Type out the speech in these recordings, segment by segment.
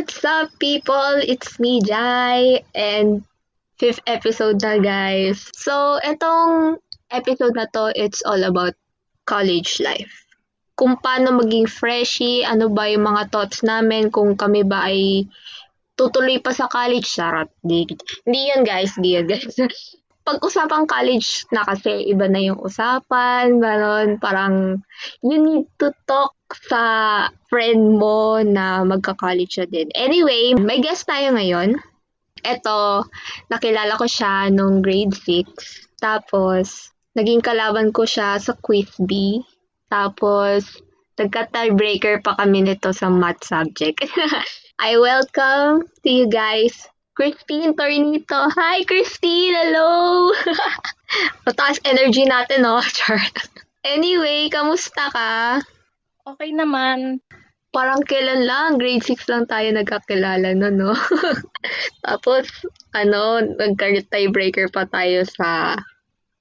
What's up, people? It's me, Jai, and fifth episode na, guys. So, etong episode na to, it's all about college life. Kung paano maging freshie, ano ba yung mga thoughts namin, kung kami ba ay tutuloy pa sa college, sarap. Hindi, hindi yan, guys. Hindi yan, guys. Pag-usapang college na kasi, iba na yung usapan, gano'n, parang you need to talk sa friend mo na magka-college siya din. Anyway, may guest tayo ngayon. Ito, nakilala ko siya nung grade 6. Tapos, naging kalaban ko siya sa quiz B. Tapos, nagka-tiebreaker pa kami nito sa math subject. I welcome to you guys Christine Tornito. Hi, Christine! Hello! Mataas energy natin, no? Char. anyway, kamusta ka? Okay naman. Parang kailan lang, grade 6 lang tayo nagkakilala no, no? Tapos, ano, nagka-tiebreaker pa tayo sa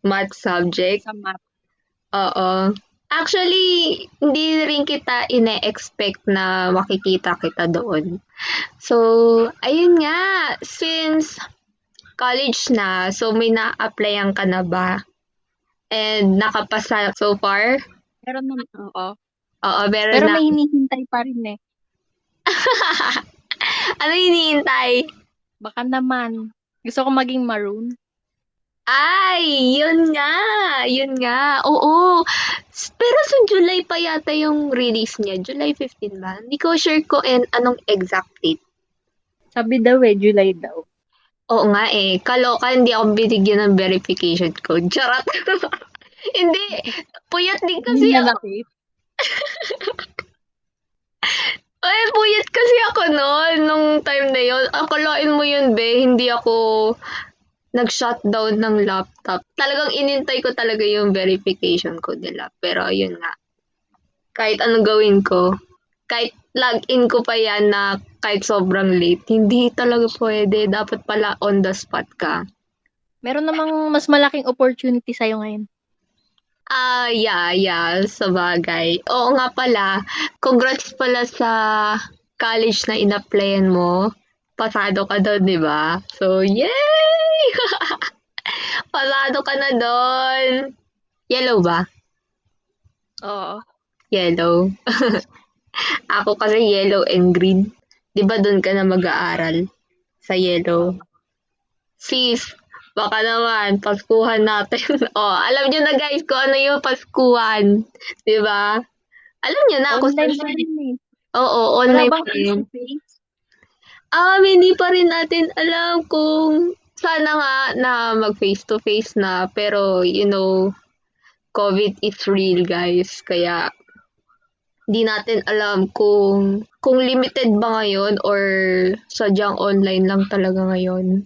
math subject. Sa math. Oo. Actually, hindi rin kita ine-expect na makikita kita doon. So, ayun nga, since college na, so may na-applyan ka na ba? And nakapasa so far? Meron naman, oo. Oo, meron Pero na. may hinihintay pa rin eh. ano hinihintay? Baka naman. Gusto ko maging maroon. Ay, yun nga. Yun nga. Oo. Pero sa July pa yata yung release niya. July 15 ba? Hindi ko sure ko and anong exact date. Sabi daw eh, July daw. Oo nga eh. Kaloka, hindi ako binigyan ng verification code. Charot. hindi. Puyat din kasi Hindi ako. nakit. Ay, puyat kasi ako noon, nung time na yun. Akalain mo yun, be. Hindi ako nag-shutdown ng laptop. Talagang inintay ko talaga yung verification code nila. Pero yun nga. Kahit anong gawin ko, kahit login ko pa yan na kahit sobrang late, hindi talaga pwede. Dapat pala on the spot ka. Meron namang mas malaking opportunity sa'yo ngayon. Ah, yeah, yeah, sa bagay. Oo nga pala, congrats pala sa college na in-applyan mo. Pasado ka doon, di ba? So, yay! Pasado ka na doon. Yellow ba? Oo. Yellow. Ako kasi yellow and green. Di ba doon ka na mag-aaral? Sa yellow. Sis, baka naman, paskuhan natin. oh, alam nyo na guys kung ano yung paskuhan. Di ba? Alam nyo na Online pa rin eh. Oo, Wala online bang pa rin. Um, hindi pa rin natin alam kung sana nga na mag face to face na pero you know COVID is real guys kaya di natin alam kung kung limited ba ngayon or sadyang online lang talaga ngayon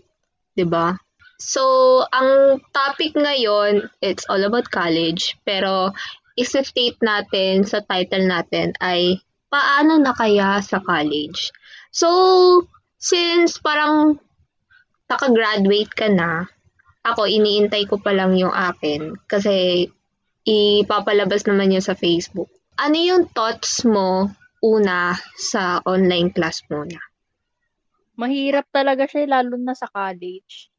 'di ba So ang topic ngayon it's all about college pero isa-state natin sa title natin ay paano na kaya sa college So, since parang nakagraduate ka na, ako iniintay ko pa lang yung akin kasi ipapalabas naman yun sa Facebook. Ano yung thoughts mo una sa online class muna? Mahirap talaga siya, lalo na sa college.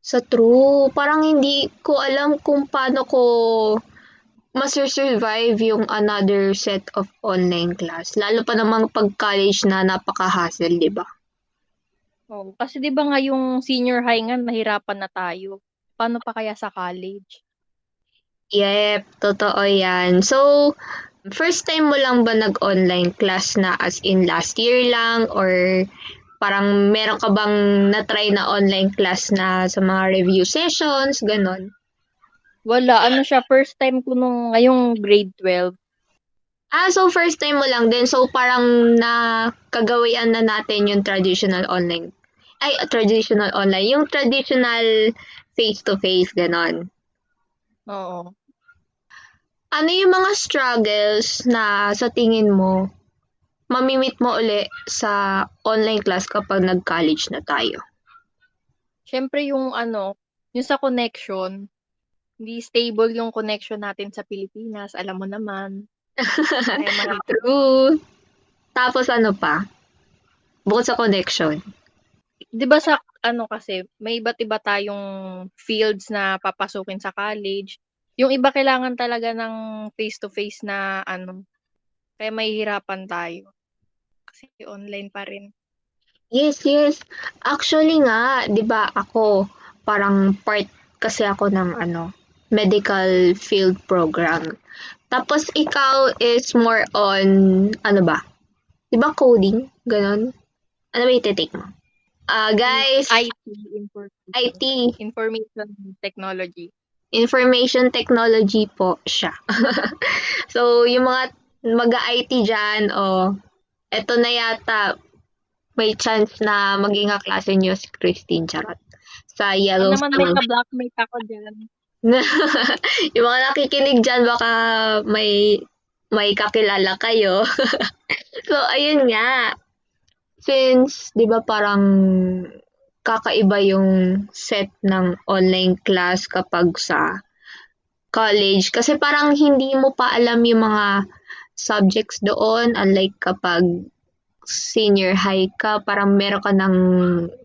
Sa true, parang hindi ko alam kung paano ko masurvive yung another set of online class. Lalo pa namang pag college na napaka-hassle, di ba? Oo. Kasi di ba nga yung senior high nga, nahirapan na tayo. Paano pa kaya sa college? Yep, totoo yan. So, first time mo lang ba nag-online class na as in last year lang or parang meron ka bang na-try na online class na sa mga review sessions, ganon? Wala. Ano siya, first time ko nung ngayong grade 12. Ah, so first time mo lang din. So parang nakagawian na natin yung traditional online. Ay, traditional online. Yung traditional face-to-face, ganon. Oo. Ano yung mga struggles na sa tingin mo mamimit mo uli sa online class kapag nag-college na tayo? Siyempre yung ano, yung sa connection, hindi stable yung connection natin sa Pilipinas. Alam mo naman. True. Tapos ano pa? Bukod sa connection. 'Di ba sa ano kasi, may iba't iba tayong fields na papasukin sa college. Yung iba kailangan talaga ng face-to-face na ano, kaya mahihirapan tayo. Kasi online pa rin. Yes, yes. Actually nga, 'di ba ako parang part kasi ako ng ano, medical field program. Tapos ikaw is more on ano ba? 'Di ba coding? Ganon. Ano ba ite-take mo? Ah, guys, IT, information, IT, information technology. information technology po siya. so, yung mga mag-IT dyan, o, oh, eto na yata, may chance na maging kaklase nyo si Christine Charot. Sa Ano Yellow naman may ka-blackmate ako dyan. yung mga nakikinig dyan, baka may may kakilala kayo. so, ayun nga. Since, di ba parang kakaiba yung set ng online class kapag sa college. Kasi parang hindi mo pa alam yung mga subjects doon. Unlike kapag senior high ka, parang meron ka ng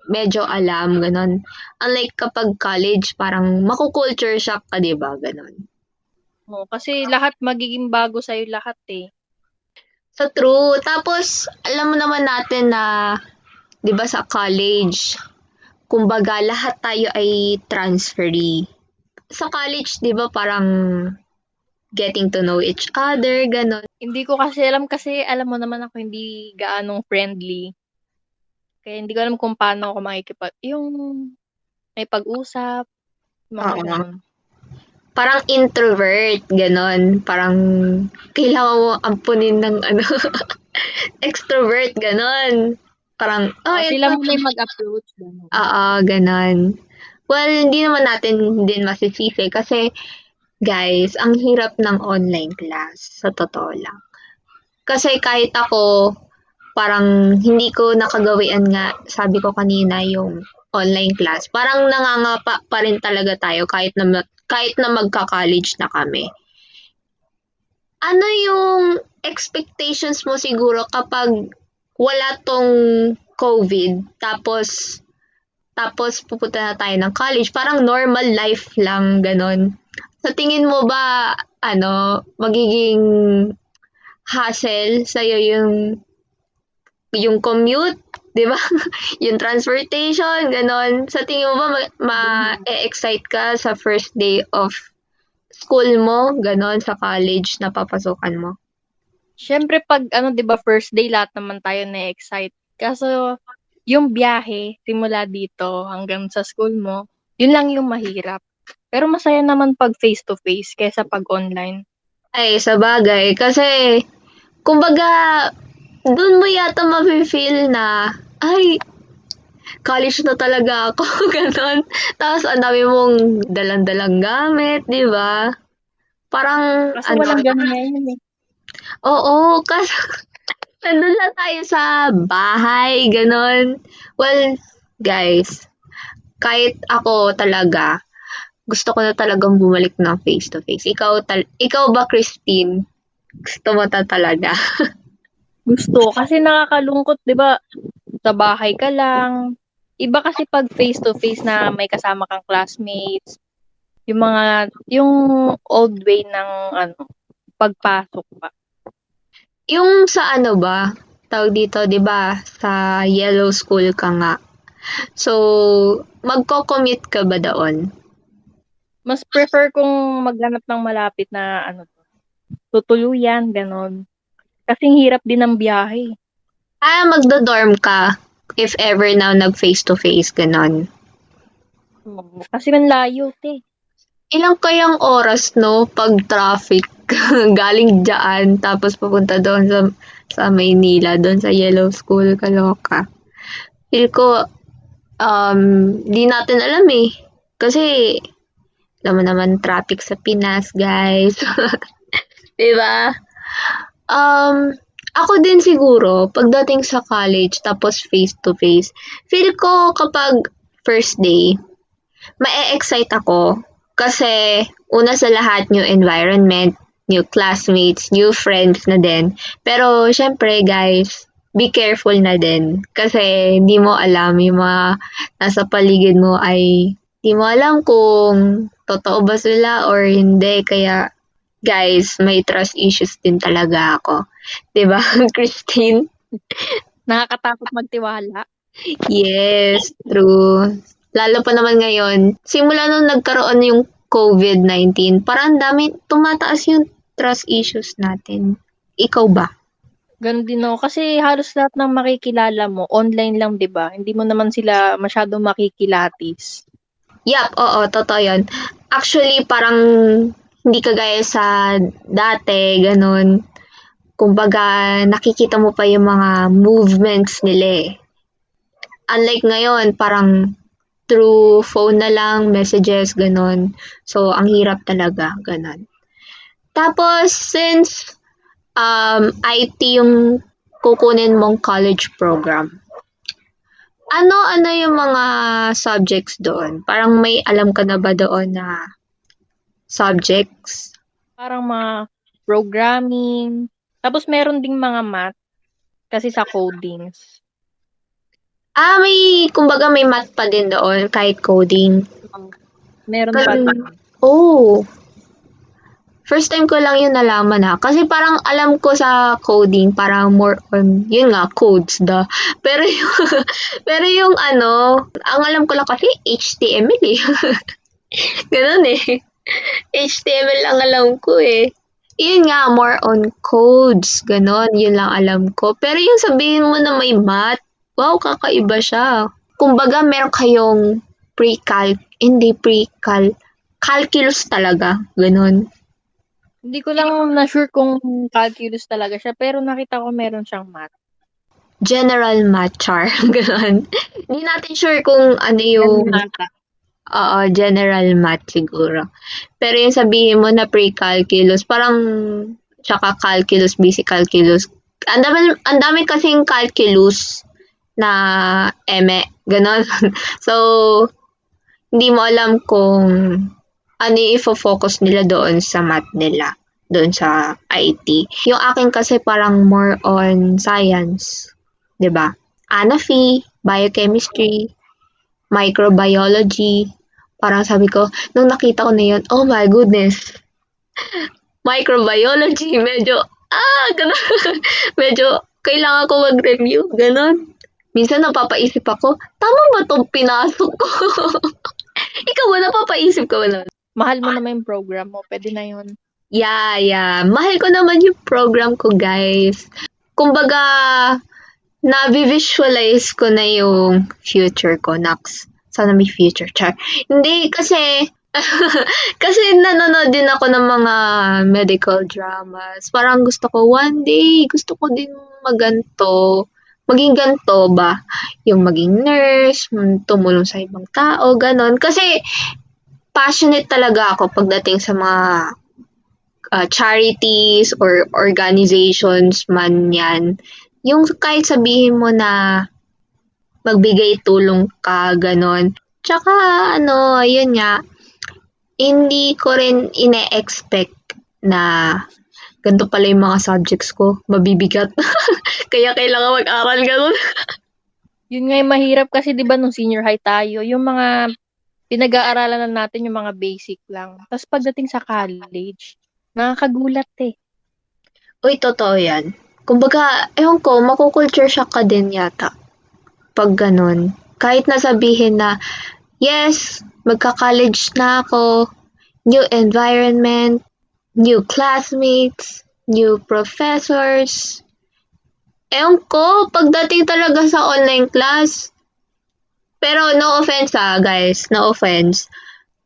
medyo alam, ganon. Unlike kapag college, parang makukulture shock ka, di ba? Ganon. Oo, kasi lahat magiging bago sa'yo lahat eh. So, true. Tapos, alam mo naman natin na, di ba sa college, kumbaga lahat tayo ay transferee. Sa college, di ba parang getting to know each other, ganon. Hindi ko kasi alam kasi alam mo naman ako hindi gaanong friendly. Kaya hindi ko alam kung paano ako makikipag... Yung may pag-usap, mga Oo. ganun. Parang introvert, ganon. Parang kailangan mo ampunin ng ano, extrovert, ganon. Parang, oh, Oh, ito. sila muna yung mag-approach. Oo, ganon. Well, hindi naman natin din masisisi kasi, guys, ang hirap ng online class, sa totoo lang. Kasi kahit ako, parang hindi ko nakagawian nga, sabi ko kanina, yung online class. Parang nangangapa pa rin talaga tayo kahit na, kahit na magka-college na kami. Ano yung expectations mo siguro kapag wala tong COVID, tapos tapos pupunta na tayo ng college, parang normal life lang, ganon. Sa tingin mo ba, ano, magiging hassle sa'yo yung yung commute, di ba? yung transportation, ganon. Sa tingin mo ba ma- ma-excite ka sa first day of school mo, ganon, sa college na papasukan mo? Siyempre, pag ano, di ba, first day, lahat naman tayo na-excite. Kaso, yung biyahe, simula dito hanggang sa school mo, yun lang yung mahirap. Pero masaya naman pag face-to-face kaysa pag online. Ay, sa bagay. Kasi, kumbaga, dun mo yata mafe-feel na, ay, college na talaga ako, ganon. Tapos, ang dami mong dalang-dalang gamit, di ba? Parang, Kasi walang ganun ngayon eh. Oo, kasi nandun lang tayo sa bahay, ganon. Well, guys, kahit ako talaga, gusto ko na talagang bumalik ng face-to-face. Ikaw, tal- ikaw ba, Christine? Gusto mo ta talaga? Gusto. Kasi nakakalungkot, di ba? Sa bahay ka lang. Iba kasi pag face-to-face na may kasama kang classmates. Yung mga, yung old way ng, ano, pagpasok pa. Yung sa ano ba, tawag dito, di ba, sa yellow school ka nga. So, magko-commute ka ba doon? Mas prefer kong maghanap ng malapit na, ano, tutuluyan, ganon. Kasing hirap din ng biyahe. Ah, magdo-dorm ka if ever now nag face-to-face, ganon. Kasi man layo, te. Ilang kayang oras, no, pag traffic galing dyan, tapos papunta doon sa, sa Maynila, doon sa Yellow School, Kaloka. Feel ko, um, di natin alam eh. Kasi, mo naman, traffic sa Pinas, guys. diba? Um, ako din siguro, pagdating sa college, tapos face-to-face, feel ko kapag first day, ma-excite ako kasi una sa lahat new environment, new classmates, new friends na din. Pero syempre guys, be careful na din. Kasi hindi mo alam, yung mga nasa paligid mo ay hindi mo alam kung totoo ba sila or hindi. Kaya, guys, may trust issues din talaga ako. 'Di ba Christine? Nakakatakot magtiwala. Yes, true. Lalo pa naman ngayon, simula nung nagkaroon yung COVID-19, parang dami, tumataas yung trust issues natin. Ikaw ba? Ganun din ako. Kasi halos lahat ng makikilala mo, online lang, di ba? Hindi mo naman sila masyadong makikilatis. Yup, oo, totoo yun. Actually, parang hindi kagaya sa dati, ganun. Kumbaga, nakikita mo pa yung mga movements nila eh. Unlike ngayon, parang through phone na lang, messages, ganun. So, ang hirap talaga, ganun. Tapos, since um, IT yung kukunin mong college program, ano-ano yung mga subjects doon? Parang may alam ka na ba doon na subjects? Parang mga programming. Tapos meron ding mga math kasi sa codings. Ah, may, kumbaga may math pa din doon, kahit coding. Meron pa. Pero- Oh. First time ko lang yun nalaman ha. Kasi parang alam ko sa coding, parang more on, yun nga, codes da. Pero yung, pero yung ano, ang alam ko lang kasi HTML eh. Ganun eh. HTML lang alam ko eh. Yun nga, more on codes. Ganon, yun lang alam ko. Pero yung sabihin mo na may math, wow, kakaiba siya. Kumbaga, meron kayong pre-calc, hindi pre-calc, calculus talaga. Ganon. Hindi ko lang na-sure kung calculus talaga siya, pero nakita ko meron siyang math. General math char. Ganon. Hindi natin sure kung ano yung... Ganun. Oo, general math siguro. Pero yung sabihin mo na pre-calculus, parang tsaka calculus, basic calculus. Ang dami, ang dami kasing calculus na eme, ganon. so, hindi mo alam kung ano yung ifo-focus nila doon sa math nila, doon sa IT. Yung akin kasi parang more on science, 'di ba? Anafi, biochemistry, microbiology. Parang sabi ko, nung nakita ko na yun, oh my goodness. Microbiology, medyo, ah, ganun. medyo, kailangan ko mag-review, ganun. Minsan napapaisip ako, tama ba itong pinasok ko? Ikaw ba, napapaisip ka ba na? Mahal mo naman yung program mo, pwede na yun. Yeah, yeah. Mahal ko naman yung program ko, guys. Kumbaga, na-visualize ko na yung future ko, Nax. Sana may future, char. Hindi, kasi, kasi nanonood din ako ng mga medical dramas. Parang gusto ko, one day, gusto ko din maganto. Maging ganto ba? Yung maging nurse, tumulong sa ibang tao, ganon. Kasi, passionate talaga ako pagdating sa mga uh, charities or organizations man yan. Yung kahit sabihin mo na magbigay tulong ka, ganon. Tsaka, ano, yun nga, hindi ko rin ine-expect na ganito pala yung mga subjects ko, mabibigat. Kaya kailangan mag-aral ganon. Yun nga yung mahirap kasi 'di ba nung senior high tayo, yung mga pinag-aaralan na natin yung mga basic lang. Tapos pagdating sa college, nakakagulat eh. Uy, totoo yan. Kumbaga, ewan ko, makukulture shock ka din yata. Pag ganun. Kahit nasabihin na, yes, magka-college na ako, new environment, new classmates, new professors. Ewan ko, pagdating talaga sa online class, pero no offense ah, guys. No offense.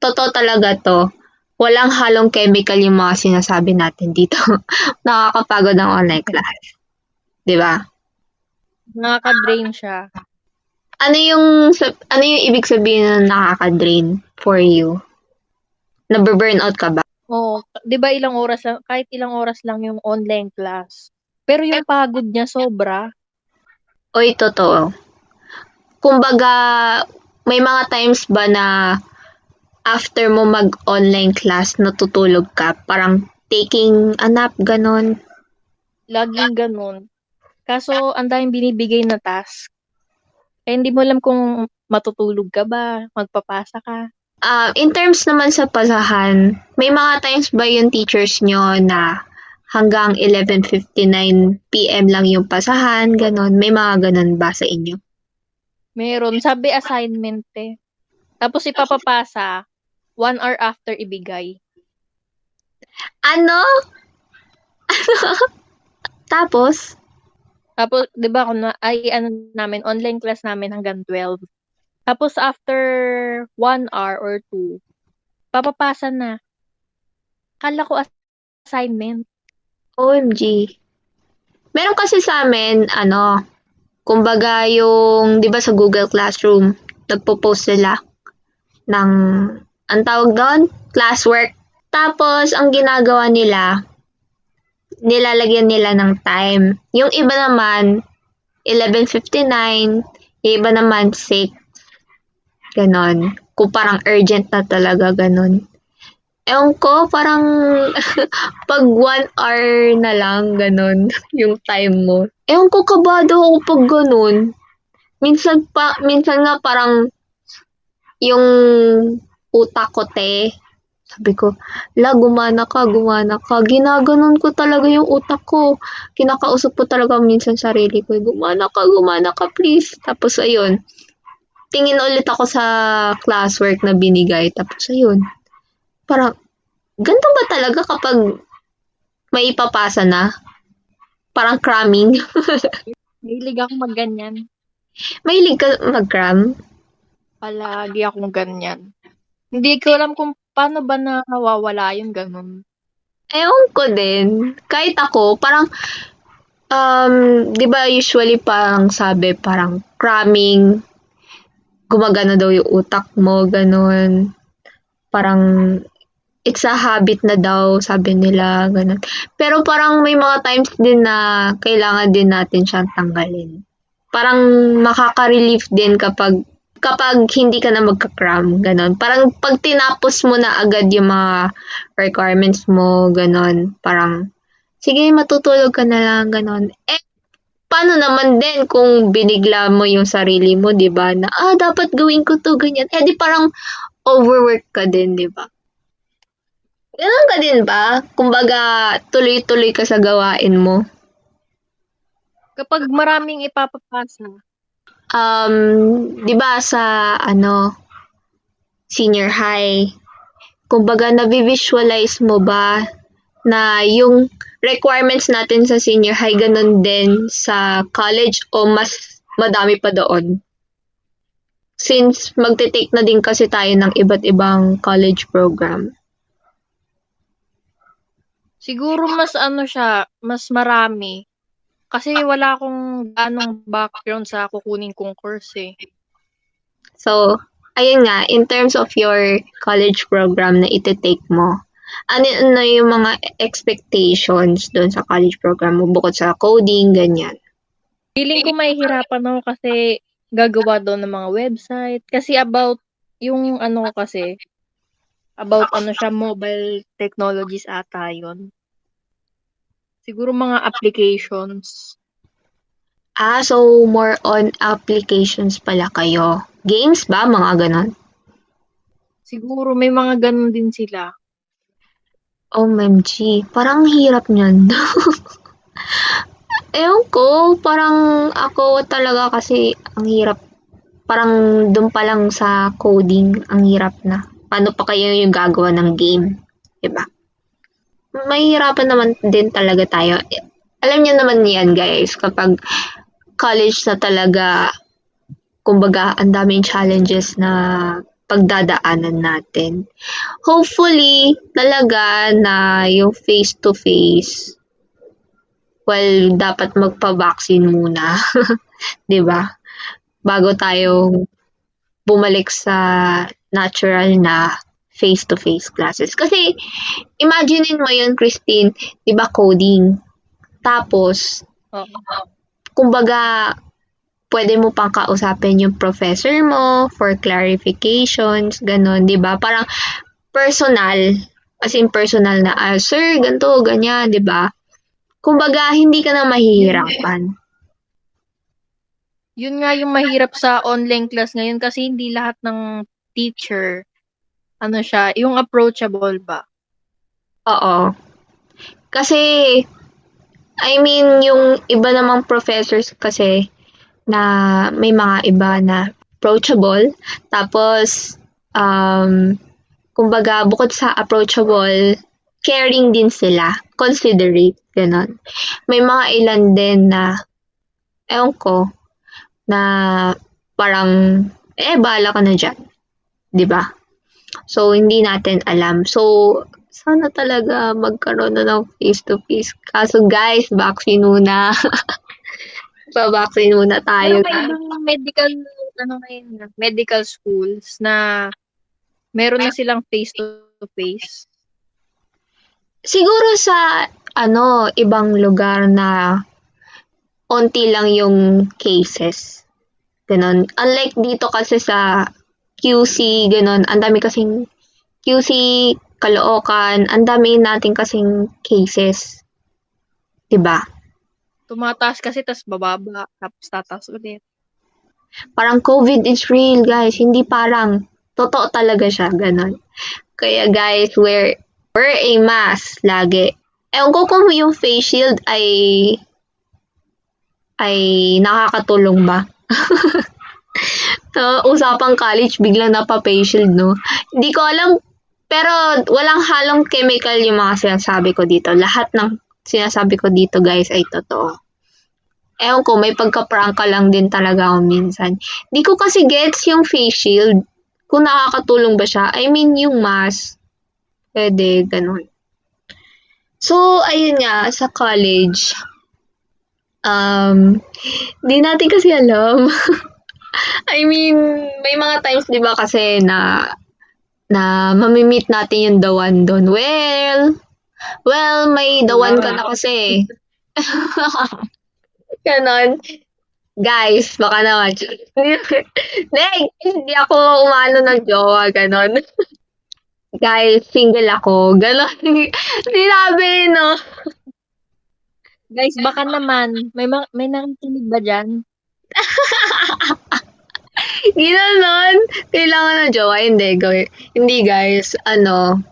Totoo talaga to. Walang halong chemical yung mga sinasabi natin dito. Nakakapagod ang online class. 'Di ba? Nakaka-drain siya. Ano yung ano yung ibig sabihin na nakaka-drain for you? Nabe-burnout ka ba? Oo, 'di ba ilang oras lang, kahit ilang oras lang yung online class. Pero yung pagod niya sobra. Oy, totoo. Kumbaga, may mga times ba na after mo mag-online class, natutulog ka? Parang taking a nap, ganon? Laging ganun. Kaso, ang daming binibigay na task. Kaya hindi mo alam kung matutulog ka ba, magpapasa ka. Uh, in terms naman sa pasahan, may mga times ba yung teachers nyo na hanggang 11.59 p.m. lang yung pasahan, ganon? May mga ganon ba sa inyo? Meron. Sabi assignment eh. Tapos ipapapasa, one hour after ibigay. Ano? Tapos? Tapos, di ba, kung ay ano namin, online class namin hanggang 12. Tapos, after one hour or two, papapasa na. Kala ko assignment. OMG. Meron kasi sa amin, ano, kumbaga yung, di ba sa Google Classroom, nagpo-post sila ng, ang tawag doon, classwork. Tapos, ang ginagawa nila, nilalagyan nila ng time. Yung iba naman, 11.59, yung iba naman 6. Ganon. Kung parang urgent na talaga, ganon. Ewan ko, parang pag one hour na lang, ganon, yung time mo. Ewan ko, kabado ako pag ganon. Minsan pa, minsan nga parang yung utak ko te, sabi ko, la, gumana ka, gumana ka. Ginaganon ko talaga yung utak ko. Kinakausap ko talaga minsan sarili ko, gumana ka, gumana ka, please. Tapos, ayun. Tingin ulit ako sa classwork na binigay. Tapos, ayun. Parang, ganito ba talaga kapag may ipapasa na? Parang cramming. Mahilig ako magganyan. Mahilig ka mag-cram? Palagi akong ganyan. Hindi ko alam kung paano ba nawawala yung ganun? Ewan ko din. Kahit ako, parang, um, di ba usually parang sabi, parang cramming, gumagana daw yung utak mo, ganun. Parang, it's a habit na daw, sabi nila, ganun. Pero parang may mga times din na kailangan din natin siyang tanggalin. Parang makaka-relief din kapag kapag hindi ka na magka-cram, ganon. Parang pag tinapos mo na agad yung mga requirements mo, ganon, parang, sige, matutulog ka na lang, ganon. Eh, paano naman din kung binigla mo yung sarili mo, di ba? Na, ah, dapat gawin ko to, ganyan. Eh, di parang overwork ka din, di ba? Ganun ka din ba? Kumbaga, tuloy-tuloy ka sa gawain mo. Kapag maraming ipapapasa, um, 'di ba sa ano senior high, kumbaga na-visualize mo ba na yung requirements natin sa senior high ganun din sa college o mas madami pa doon? Since magte-take na din kasi tayo ng iba't ibang college program. Siguro mas ano siya, mas marami kasi wala akong ganong background sa kukunin kong course eh. So, ayun nga, in terms of your college program na iti-take mo, ano na yung mga expectations doon sa college program mo bukod sa coding, ganyan? Feeling ko mahihirapan ako kasi gagawa doon ng mga website. Kasi about, yung ano kasi, about ano siya, mobile technologies ata yun. Siguro mga applications. Ah, so more on applications pala kayo. Games ba? Mga ganon? Siguro may mga ganon din sila. OMG, parang hirap niyan. Ewan ko, parang ako talaga kasi ang hirap. Parang doon pa lang sa coding, ang hirap na. Paano pa kayo yung gagawa ng game? Diba? mahihirapan naman din talaga tayo. Alam niyo naman yan, guys, kapag college na talaga, kumbaga, ang daming challenges na pagdadaanan natin. Hopefully, talaga na yung face-to-face, well, dapat magpa-vaccine muna. 'di ba? Bago tayo bumalik sa natural na face-to-face classes. Kasi, imaginein mo yun, Christine, di ba coding? Tapos, oh. kumbaga, pwede mo pang kausapin yung professor mo for clarifications, ganun, di ba? Parang personal, as in personal na, ah, sir, ganito, ganyan, di ba? Kumbaga, hindi ka na mahihirapan. Yun nga yung mahirap sa online class ngayon kasi hindi lahat ng teacher, ano siya, yung approachable ba? Oo. Kasi, I mean, yung iba namang professors kasi na may mga iba na approachable. Tapos, um, kumbaga, bukod sa approachable, caring din sila, considerate, ganun. May mga ilan din na, ewan ko, na parang, eh, bala ka na dyan. Ba diba? So, hindi natin alam. So, sana talaga magkaroon na ng face-to-face. Kaso guys, vaccine muna. Pa-vaccine muna tayo. Pero may medical, ano ngayon, medical schools na meron na silang face-to-face. Siguro sa, ano, ibang lugar na onti lang yung cases. Ganon. Unlike dito kasi sa QC, ganon, ang dami kasing QC, Caloocan, ang dami natin kasing cases. 'Di ba? Tumataas kasi tas bababa, tapos tataas ulit. Parang COVID is real, guys. Hindi parang totoo talaga siya, ganon. Kaya guys, wear wear a mask lagi. Ewan ko kung yung face shield ay ay nakakatulong ba? so, usapang college, biglang napa-face shield, no? Hindi ko alam, pero walang halong chemical yung mga sinasabi ko dito. Lahat ng sinasabi ko dito, guys, ay totoo. Ewan ko, may pagka-prank lang din talaga ako minsan. Hindi ko kasi gets yung face shield. Kung nakakatulong ba siya. I mean, yung mask. Pwede, ganun. So, ayun nga, sa college, um, di natin kasi alam. I mean, may mga times 'di ba kasi na na mamimit natin yung the one doon. Well, well, may the one ka na kasi. Ganon. Guys, baka naman. Next, hindi ako umano ng jowa, ganon. Guys, single ako. Ganon. Sinabi, no? Guys, baka naman, may ma- may nakikinig ba dyan? Ginanon. Kailangan ng jowa. Hindi. Hindi, guys. Ano,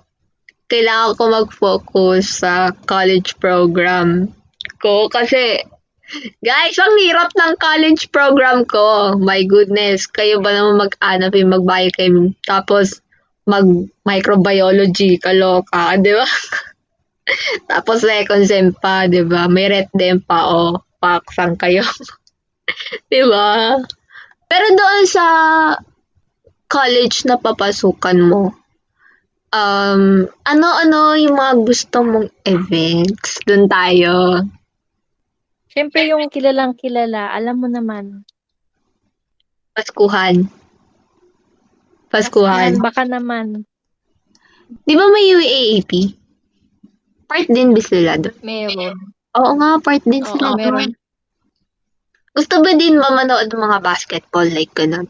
kailangan ko mag-focus sa college program ko kasi Guys, ang hirap ng college program ko. My goodness, kayo ba naman mag-anap yung mag-biochem tapos mag-microbiology, kaloka, di ba? Tapos second sem pa, 'di ba? May ret din pa o oh, paksan kayo. 'Di ba? Pero doon sa college na papasukan mo, um, ano-ano yung mga gusto mong events? Doon tayo. Siyempre yung kilalang kilala, alam mo naman. Paskuhan. Paskuhan. Paskuhan baka naman. Di ba may UAAP? Part din ba sila doon? Meron. Oo nga, part din Oo, sila meron. doon. Gusto ba din mamanood ng mga basketball like ganun?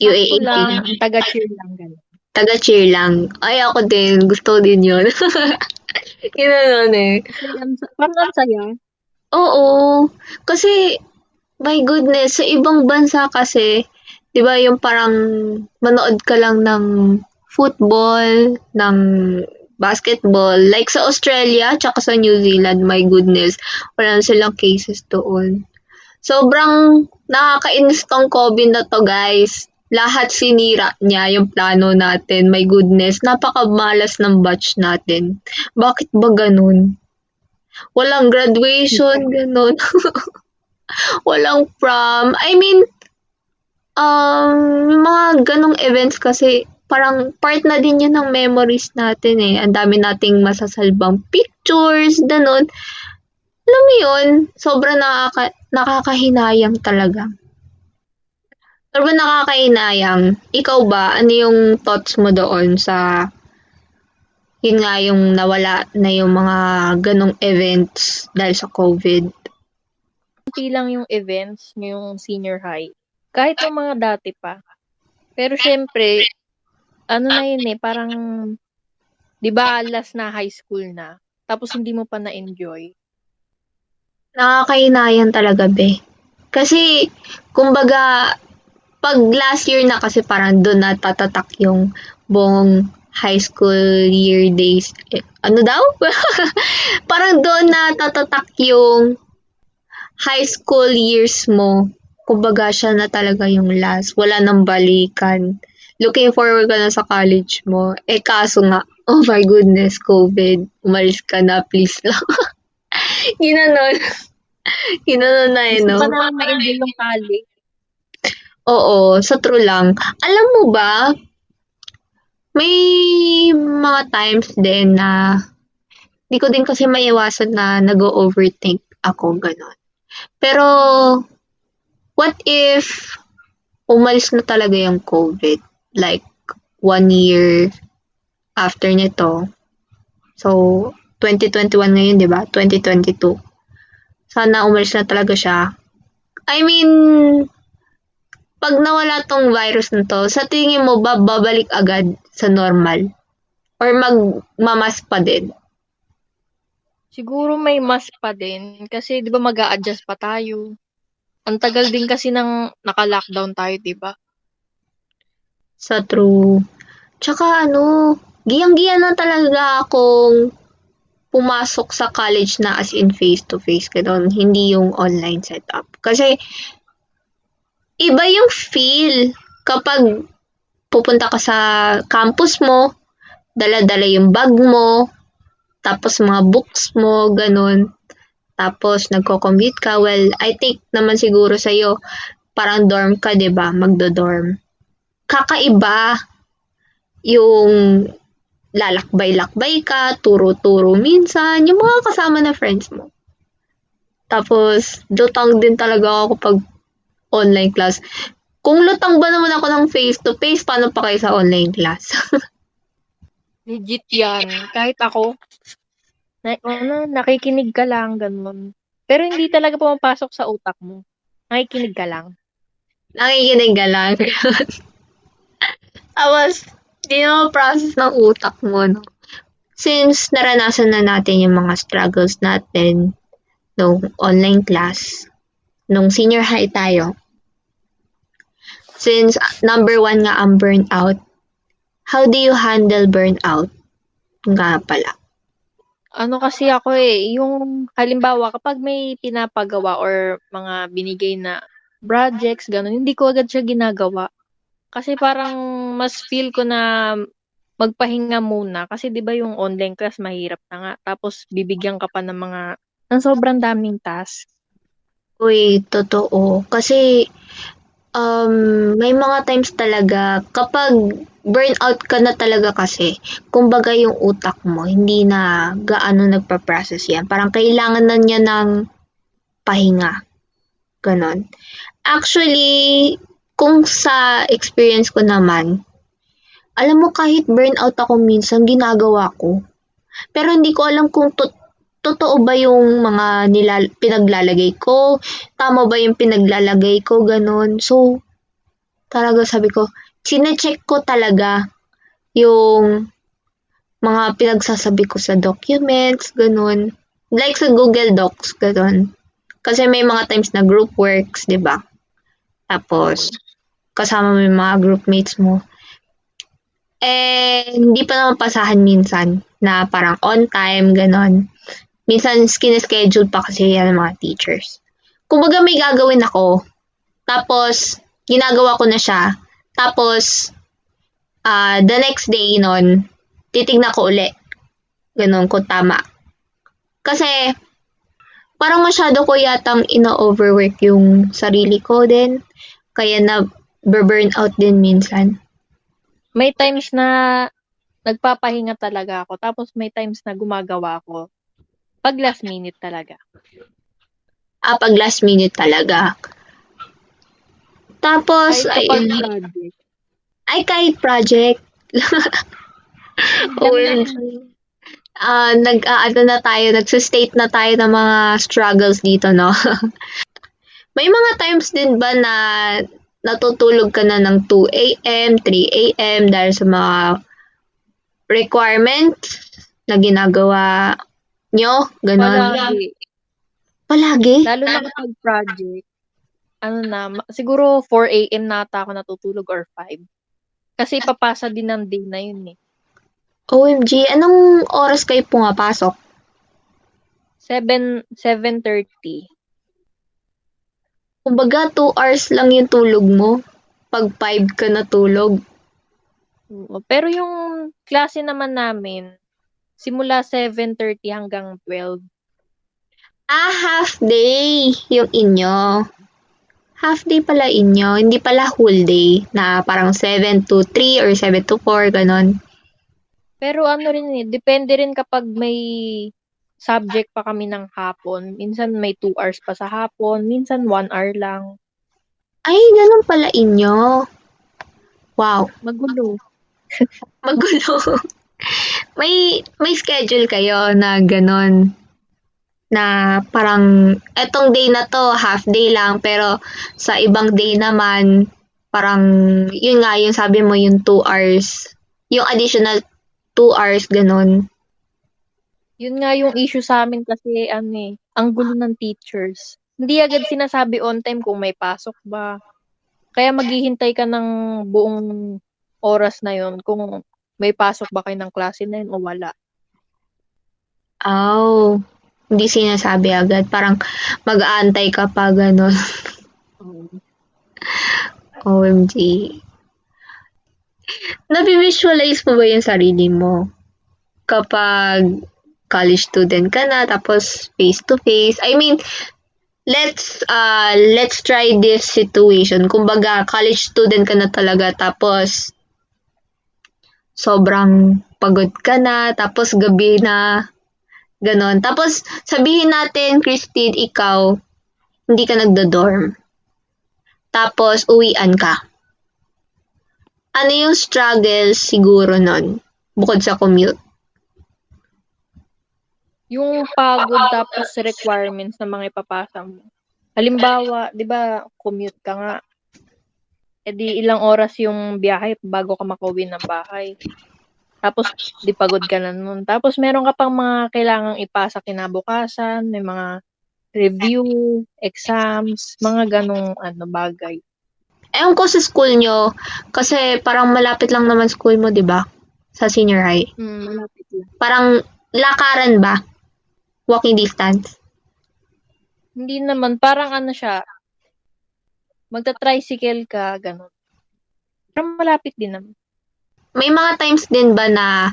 UAAP. Ako lang, taga-cheer lang ganun. Taga-cheer lang. Ay, ako din. Gusto din yun. Ginanon eh. Parang ang saya. Oo. Kasi, my goodness, sa ibang bansa kasi, di ba yung parang manood ka lang ng football, ng basketball. Like sa Australia, tsaka sa New Zealand, my goodness, wala silang cases doon. Sobrang nakakainis tong COVID na to, guys. Lahat sinira niya yung plano natin. My goodness, napakamalas ng batch natin. Bakit ba ganun? Walang graduation, ganun. Walang prom. I mean, um, mga ganong events kasi parang part na din yun ng memories natin eh. Ang dami nating masasalbang pictures, ganun. Alam mo yun, sobrang nakaka, nakakahinayang talaga. Sobrang nakakahinayang. Ikaw ba, ano yung thoughts mo doon sa yun nga yung nawala na yung mga ganong events dahil sa COVID? Hindi lang yung events yung senior high. Kahit yung mga dati pa. Pero syempre, ano na yun eh, parang, di ba, last na high school na, tapos hindi mo pa na-enjoy. Nakakainayan talaga, be. Kasi, kumbaga, pag last year na kasi parang doon na tatatak yung buong high school year days. Eh, ano daw? parang doon na tatatak yung high school years mo. Kumbaga siya na talaga yung last. Wala nang balikan. Looking forward ka na sa college mo. Eh kaso nga, oh my goodness, COVID. Umalis ka na, please lang. Ginanon. Ginanon na eh, no? Gusto na ma-enjoy yung college. Oo, sa true lang. Alam mo ba, may mga times din na di ko din kasi maiwasan na nag-overthink ako, ganon. Pero, what if umalis na talaga yung COVID? Like, one year after nito. So, 2021 ngayon, di ba? 2022. Sana umalis na talaga siya. I mean, pag nawala tong virus na to, sa tingin mo ba babalik agad sa normal? Or magmamas pa din? Siguro may mas pa din. Kasi di ba mag adjust pa tayo. Ang tagal din kasi ng naka-lockdown tayo, di ba? Sa true. Tsaka ano, giyang-giya na talaga akong pumasok sa college na as in face-to-face ganun, hindi yung online setup. Kasi, iba yung feel kapag pupunta ka sa campus mo, dala-dala yung bag mo, tapos mga books mo, ganun. Tapos nagko-commute ka, well, I think naman siguro sa'yo, parang dorm ka, 'di ba? Magdo-dorm. Kakaiba yung lalakbay-lakbay ka, turo-turo minsan, yung mga kasama na friends mo. Tapos, lutang din talaga ako pag online class. Kung lutang ba naman ako ng face-to-face, paano pa kayo sa online class? Legit yan. Kahit ako, na, ano, nakikinig ka lang, ganun. Pero hindi talaga pumapasok sa utak mo. Nakikinig ka lang. Nakikinig ka lang. Tapos, di na process ng utak mo, no? Since naranasan na natin yung mga struggles natin nung online class, nung senior high tayo, since number one nga ang burnout, how do you handle burnout? Nga pala. Ano kasi ako eh, yung halimbawa kapag may pinapagawa or mga binigay na projects, ganun, hindi ko agad siya ginagawa. Kasi parang mas feel ko na magpahinga muna. Kasi di ba yung online class mahirap na nga. Tapos bibigyan ka pa ng mga, ng sobrang daming task. Uy, totoo. Kasi um, may mga times talaga kapag burnout ka na talaga kasi, kumbaga yung utak mo, hindi na gaano nagpa-process yan. Parang kailangan na niya ng pahinga. Ganon. Actually, kung sa experience ko naman, alam mo kahit burnout ako minsan, ginagawa ko. Pero hindi ko alam kung to- totoo ba yung mga nilal- pinaglalagay ko, tama ba yung pinaglalagay ko, ganon. So, talaga sabi ko, sinecheck ko talaga yung mga pinagsasabi ko sa documents, ganon. Like sa Google Docs, ganon. Kasi may mga times na group works, di ba? Tapos, kasama mo yung mga groupmates mo. Eh, hindi pa naman pasahan minsan na parang on time, ganon. Minsan, schedule pa kasi yan ng mga teachers. Kumbaga may gagawin ako, tapos, ginagawa ko na siya, tapos, uh, the next day nun, titignan ko uli. Ganon, kung tama. Kasi, parang masyado ko yatang ina-overwork yung sarili ko din. Kaya na burn out din minsan. May times na nagpapahinga talaga ako. Tapos may times na gumagawa ako. Pag last minute talaga. Ah, pag last minute talaga. Tapos, ay, ay, project. ay kahit project. OMG. Uh, nag, uh, ano na tayo, nagsistate na tayo ng mga struggles dito, no? May mga times din ba na natutulog ka na ng 2 a.m., 3 a.m. dahil sa mga requirements na ginagawa nyo? Ganon. Palagi. Palagi? Lalo na kapag project. ano na, siguro 4 a.m. na ata ako natutulog or 5. Kasi papasa din ng day na yun eh. OMG, anong oras kayo pumapasok? 7, 7.30. Kumbaga, 2 hours lang yung tulog mo. Pag 5 ka natulog. Oo. Pero yung klase naman namin, simula 7.30 hanggang 12. Ah, half day yung inyo. Half day pala inyo. Hindi pala whole day na parang 7 to 3 or 7 to 4, ganon. Pero ano rin eh, depende rin kapag may subject pa kami ng hapon. Minsan may 2 hours pa sa hapon, minsan 1 hour lang. Ay, ganon pala inyo. Wow. Magulo. Magulo. may, may schedule kayo na ganon. Na parang, etong day na to, half day lang. Pero sa ibang day naman, parang, yun nga, yung sabi mo, yung 2 hours. Yung additional 2 hours, ganon. Yun nga yung issue sa amin kasi ano eh, ang gulo ng teachers. Hindi agad sinasabi on time kung may pasok ba. Kaya maghihintay ka ng buong oras na yon kung may pasok ba kayo ng klase na yun o wala. Oh, hindi sinasabi agad. Parang mag-aantay ka pa, ganon. OMG. Nabi-visualize mo ba yung sarili mo? Kapag college student ka na, tapos face-to-face. I mean, let's uh, let's try this situation. Kumbaga, college student ka na talaga, tapos sobrang pagod ka na, tapos gabi na, ganon. Tapos, sabihin natin, Christine, ikaw, hindi ka nagdo-dorm. Tapos, uwian ka. Ano yung struggle siguro nun? Bukod sa commute. Yung pagod tapos requirements na mga ipapasa mo. Halimbawa, di ba, commute ka nga. E di ilang oras yung biyahe bago ka makauwi ng bahay. Tapos, di pagod ka na nun. Tapos, meron ka pang mga kailangang ipasa kinabukasan, may mga review, exams, mga ganong ano, bagay. Ewan ko sa school nyo, kasi parang malapit lang naman school mo, di ba? Sa senior high. Hmm, malapit lang. Parang lakaran ba? Walking distance? Hindi naman, parang ano siya, magta-tricycle ka, ganon. Parang malapit din naman. May mga times din ba na,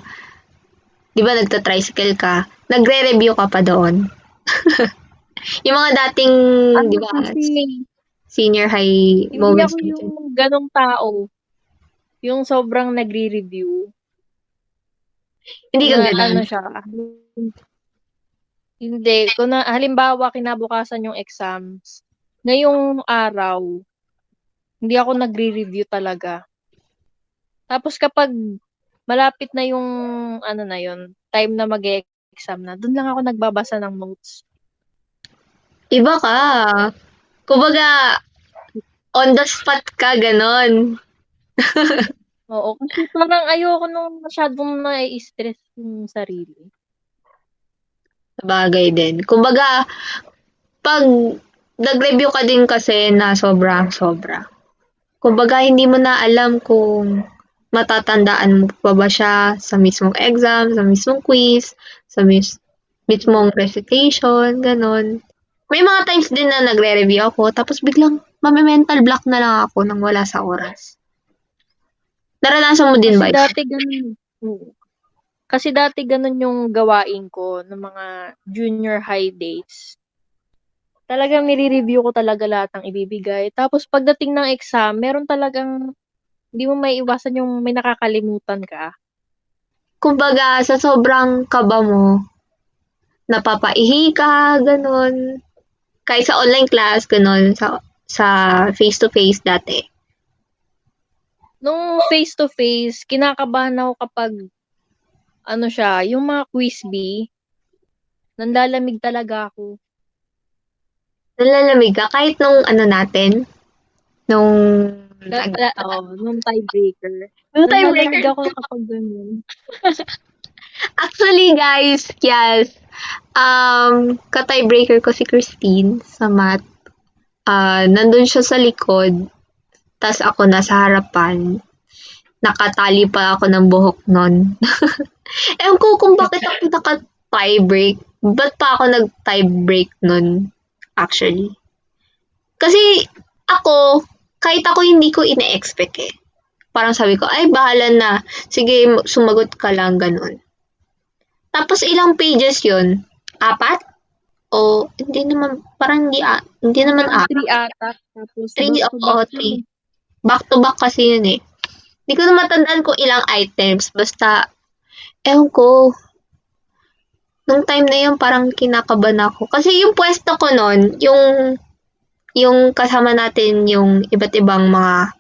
di ba nagta-tricycle ka, nagre-review ka pa doon? yung mga dating, Ano di ba, kasi, senior high hindi moments. ako natin. yung ganong tao. Yung sobrang nagre-review. Hindi ka ganun. ano siya. Hindi. Kung na, halimbawa, kinabukasan yung exams, ngayong araw, hindi ako nagre-review talaga. Tapos kapag malapit na yung, ano na yun, time na mag-exam na, dun lang ako nagbabasa ng notes. Iba ka. Kumbaga, on the spot ka, ganon. Oo, kasi parang ayoko nung masyadong na-stress yung sarili. Bagay din. Kumbaga, pag nag-review ka din kasi na sobra, sobra. Kumbaga, hindi mo na alam kung matatandaan mo pa ba siya sa mismong exam, sa mismong quiz, sa mis mismong recitation, ganon. May mga times din na nagre-review ako, tapos biglang mame-mental block na lang ako nang wala sa oras. Naranasan mo din ba? Dati ganun. Kasi dati ganun yung gawain ko ng mga junior high days. Talagang nire-review ko talaga lahat ng ibibigay. Tapos pagdating ng exam, meron talagang hindi mo may iwasan yung may nakakalimutan ka. Kumbaga, sa sobrang kaba mo, napapaihi ka, ganun. Kahit sa online class, ganun, sa, sa face-to-face dati. Nung face-to-face, kinakabahan ako kapag ano siya, yung mga quiz bee, nanlalamig talaga ako. Nalalamig ka, kahit nung ano natin, nung... Da, oh, nung tiebreaker. Nung Nanlalamig tiebreaker. ako kapag ganun. Actually, guys, yes. Um, ka-tiebreaker ko si Christine sa math. ah, nandun siya sa likod, tas ako nasa harapan. Nakatali pa ako ng buhok nun. Ewan ko kung bakit ako naka-tie break. Ba't pa ako nag-tie break nun, actually? Kasi ako, kahit ako hindi ko ina-expect eh. Parang sabi ko, ay bahala na. Sige, sumagot ka lang, ganun. Tapos ilang pages yun? Apat? O hindi naman, parang hindi, ah, hindi naman apat. Three ata. Tapos, Three, oo, back three. Back to back kasi yun eh. Hindi ko na matandaan kung ilang items. Basta, ewan ko. Nung time na yun, parang kinakaban ako. Kasi yung pwesto ko nun, yung, yung kasama natin, yung iba't ibang mga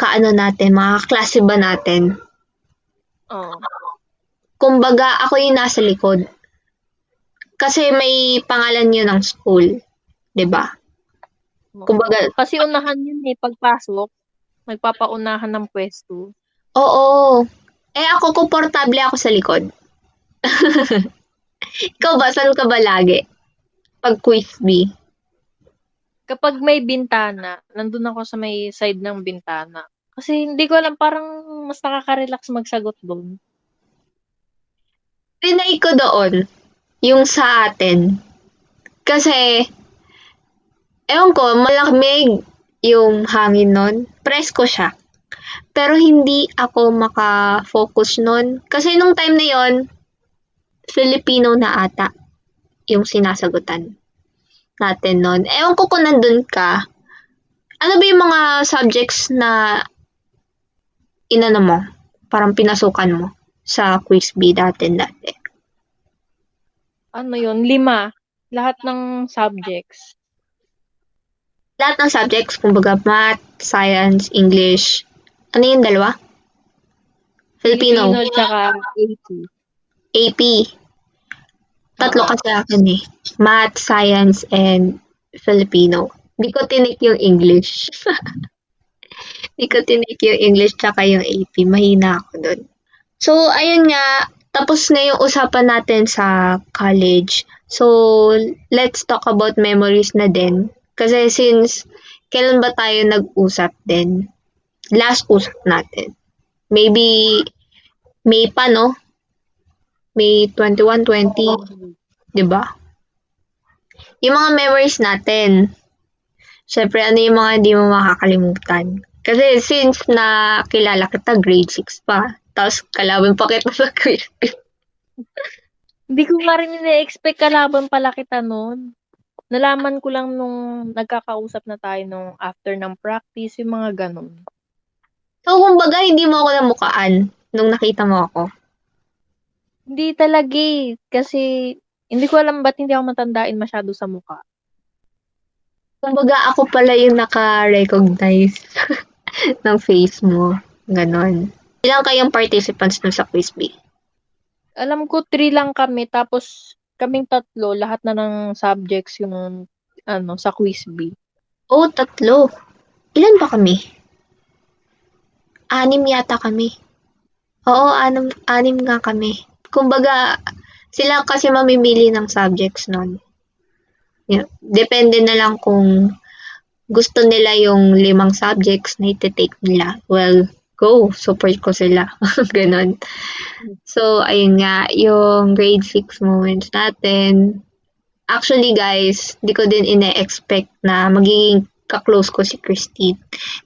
kaano natin, mga klase ba natin. Oo. Kumbaga, ako yung nasa likod. Kasi may pangalan yun ng school. 'di ba? Kumbaga, Kasi unahan yun eh, pagpasok. Nagpapaunahan ng pwesto. oo. Eh ako, komportable ako sa likod. Ikaw ba, saan ka ba lagi? Pag quiz bee. Kapag may bintana, nandun ako sa may side ng bintana. Kasi hindi ko alam, parang mas nakaka-relax magsagot doon. Trinay ko doon, yung sa atin. Kasi, ewan ko, malamig yung hangin nun. Presko siya. Pero hindi ako maka-focus nun. Kasi nung time na yon Filipino na ata yung sinasagutan natin nun. Ewan ko kung nandun ka. Ano ba yung mga subjects na inano mo? Parang pinasukan mo sa quiz B dati dati. Ano yun? Lima. Lahat ng subjects. Lahat ng subjects, kumbaga math, science, English. Ano yung dalawa? Filipino. tsaka AP. AP. Tatlo kasi akin eh. Math, science, and Filipino. Di ko tinik yung English. Di ko tinik yung English tsaka yung AP. Mahina ako dun. So, ayun nga. Tapos na yung usapan natin sa college. So, let's talk about memories na din. Kasi since kailan ba tayo nag-usap din? Last usap natin. Maybe May pa, no? May 21, 20, di ba? Yung mga memories natin. Syempre, ano yung mga hindi mo makakalimutan? Kasi since na kilala kita, grade 6 pa. Tapos kalaban pa kita sa quiz. Hindi ko nga rin ina-expect kalaban pala kita noon. Nalaman ko lang nung nagkakausap na tayo nung after ng practice, yung mga ganun. So, kumbaga, hindi mo ako namukaan nung nakita mo ako. Hindi talaga eh. Kasi hindi ko alam ba't hindi ako matandain masyado sa mukha. Kumbaga, ako pala yung naka-recognize ng face mo. Ganon. Ilang kayong participants dun sa quiz B? Alam ko, three lang kami. Tapos, kaming tatlo, lahat na ng subjects yung ano, sa quiz B. Oh, tatlo. Ilan ba kami? Anim yata kami. Oo, anim, anim nga kami. Kumbaga, sila kasi mamimili ng subjects nun. Depende na lang kung gusto nila yung limang subjects na iti-take nila. Well, go. Support ko sila. Ganon. So, ayun nga, yung grade 6 moments natin. Actually, guys, di ko din ina-expect na magiging ka-close ko si Christine.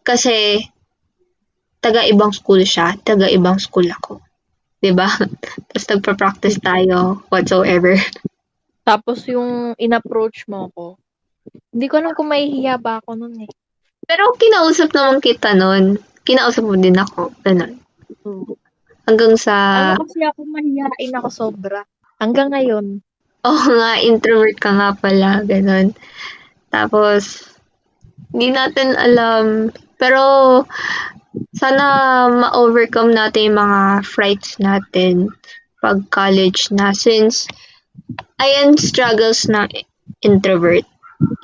Kasi, taga-ibang school siya, taga-ibang school ako. 'Di ba? Tapos nagpa-practice tayo, whatsoever. Tapos yung in-approach mo ko, hindi ko alam kung mahihiya ba ako nun eh. Pero kinausap naman kita nun. Kinausap mo din ako. Ganun. Hanggang sa, Ano kasi ako mahihain ako sobra. Hanggang ngayon. oh nga, introvert ka nga pala. Ganun. Tapos, hindi natin alam. Pero, sana ma-overcome natin yung mga frights natin pag college na. Since, ayan, struggles ng introvert.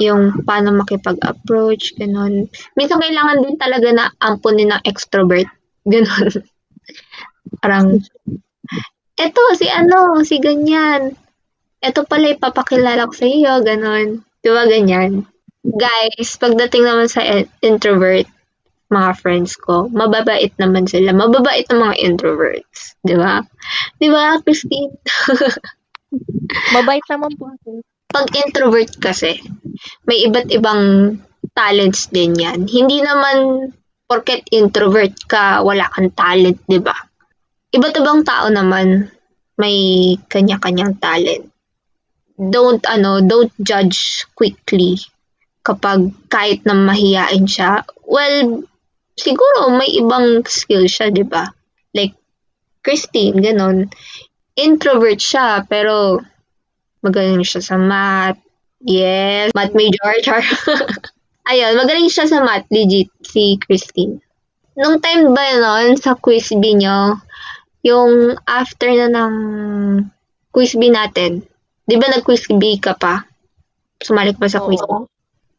Yung paano makipag-approach, ganun. Minsan kailangan din talaga na ampunin ng extrovert. Ganun. Parang, eto, si ano, si ganyan. Eto pala ipapakilala ko sa iyo, ganun. Di ba ganyan? guys, pagdating naman sa in- introvert, mga friends ko, mababait naman sila. Mababait ang mga introverts. Di ba? Di ba, Christine? Mabait naman po. Pag introvert kasi, may iba't ibang talents din yan. Hindi naman porket introvert ka, wala kang talent, di ba? Iba't ibang tao naman may kanya-kanyang talent. Don't, ano, don't judge quickly kapag kahit na mahiyain siya. Well, siguro may ibang skill siya, di ba? Like, Christine, ganon. Introvert siya, pero magaling siya sa math. Yes, math major. Char. Ayun, magaling siya sa math, legit, si Christine. Nung time ba nun, sa quiz bee nyo, yung after na ng quiz bee natin, di ba nag-quiz bee ka pa? Sumali pa sa quiz Oo.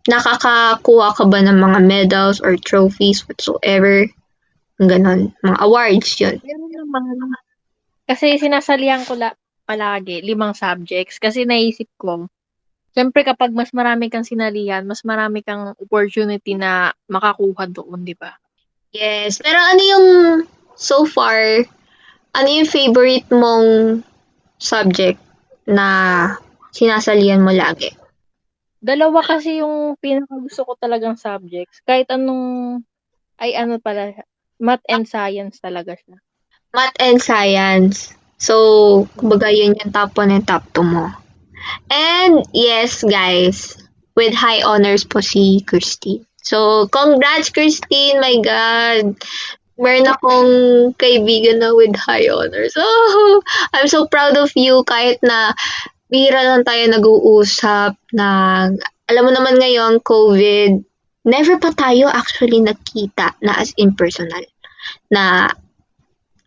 Nakakakuha ka ba ng mga medals or trophies whatsoever? Ganon. Mga awards yun. Meron naman. Kasi sinasalihan ko la palagi, limang subjects. Kasi naisip ko, syempre kapag mas marami kang sinalihan, mas marami kang opportunity na makakuha doon, di ba? Yes. Pero ano yung, so far, ano yung favorite mong subject na sinasalihan mo lagi? Dalawa kasi yung pinaka gusto ko talagang subjects. Kahit anong, ay ano pala, math and science talaga siya. Math and science. So, kumbaga yun yung top 1 and top 2 mo. And yes, guys, with high honors po si Christine. So, congrats, Christine! My God! Meron akong kaibigan na with high honors. Oh, I'm so proud of you kahit na bihira lang tayo nag-uusap na alam mo naman ngayon, COVID, never pa tayo actually nakita na as in personal. Na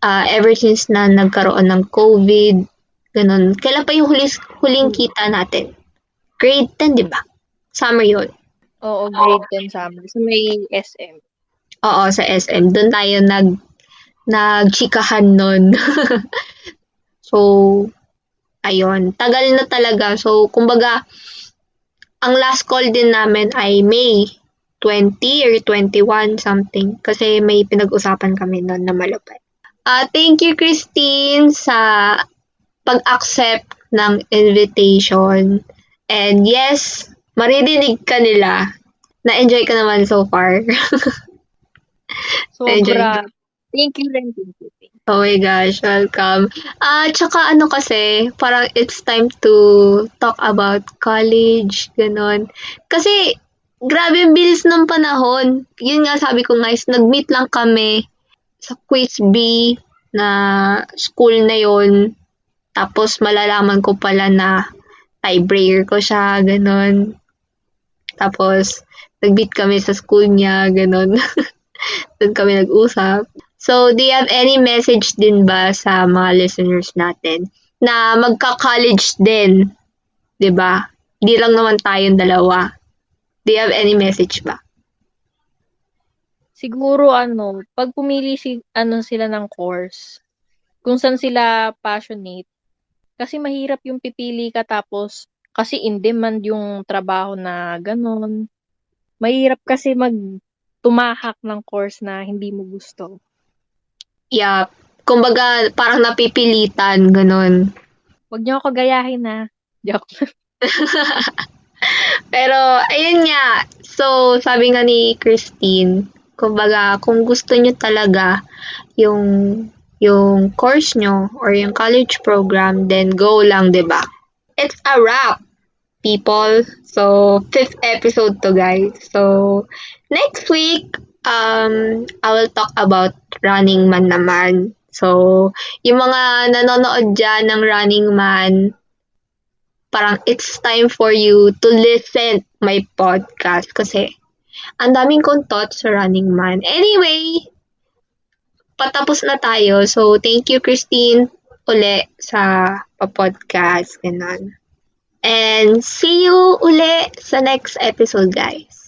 uh, ever since na nagkaroon ng COVID, ganun. Kailan pa yung huli, huling kita natin? Grade 10, di ba? Summer yun. Oo, grade 10 summer. So may SM. Oo, sa SM. Doon tayo nag nagchikahan nun. so, ayun. Tagal na talaga. So, kumbaga, ang last call din namin ay May 20 or 21 something. Kasi may pinag-usapan kami noon na malupit. Uh, thank you, Christine, sa pag-accept ng invitation. And yes, maridinig ka nila. Na-enjoy ka naman so far. Sobra. Thank you rin. Thank you. Oh my gosh, welcome. Ah, tsaka ano kasi, parang it's time to talk about college, ganon. Kasi, grabe ang bilis ng panahon. Yun nga sabi ko guys, nag-meet lang kami sa Quiz B na school na yon Tapos malalaman ko pala na tiebreaker ko siya, ganon. Tapos, nag-meet kami sa school niya, ganon. Doon kami nag-usap. So, do you have any message din ba sa mga listeners natin na magka-college din? 'Di ba? Hindi lang naman tayong dalawa. Do you have any message ba? Siguro ano, pag pumili si ano sila ng course, kung saan sila passionate, kasi mahirap yung pipili ka tapos kasi in demand yung trabaho na ganun. Mahirap kasi mag tumahak ng course na hindi mo gusto. Yeah. Kumbaga, parang napipilitan, ganun. Huwag niyo ako gayahin na. Joke. Pero, ayun nga. So, sabi nga ni Christine, kumbaga, kung gusto niyo talaga yung yung course nyo or yung college program, then go lang, ba? It's a wrap, people. So, fifth episode to, guys. So, next week, um, I will talk about Running Man naman. So, yung mga nanonood dyan ng Running Man, parang it's time for you to listen my podcast kasi ang daming kong thoughts sa Running Man. Anyway, patapos na tayo. So, thank you, Christine, uli sa pa-podcast. Ganun. And see you uli sa next episode, guys.